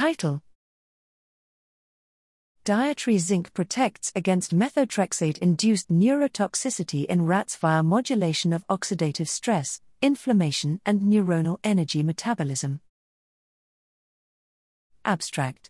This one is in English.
Title Dietary zinc protects against methotrexate induced neurotoxicity in rats via modulation of oxidative stress, inflammation, and neuronal energy metabolism. Abstract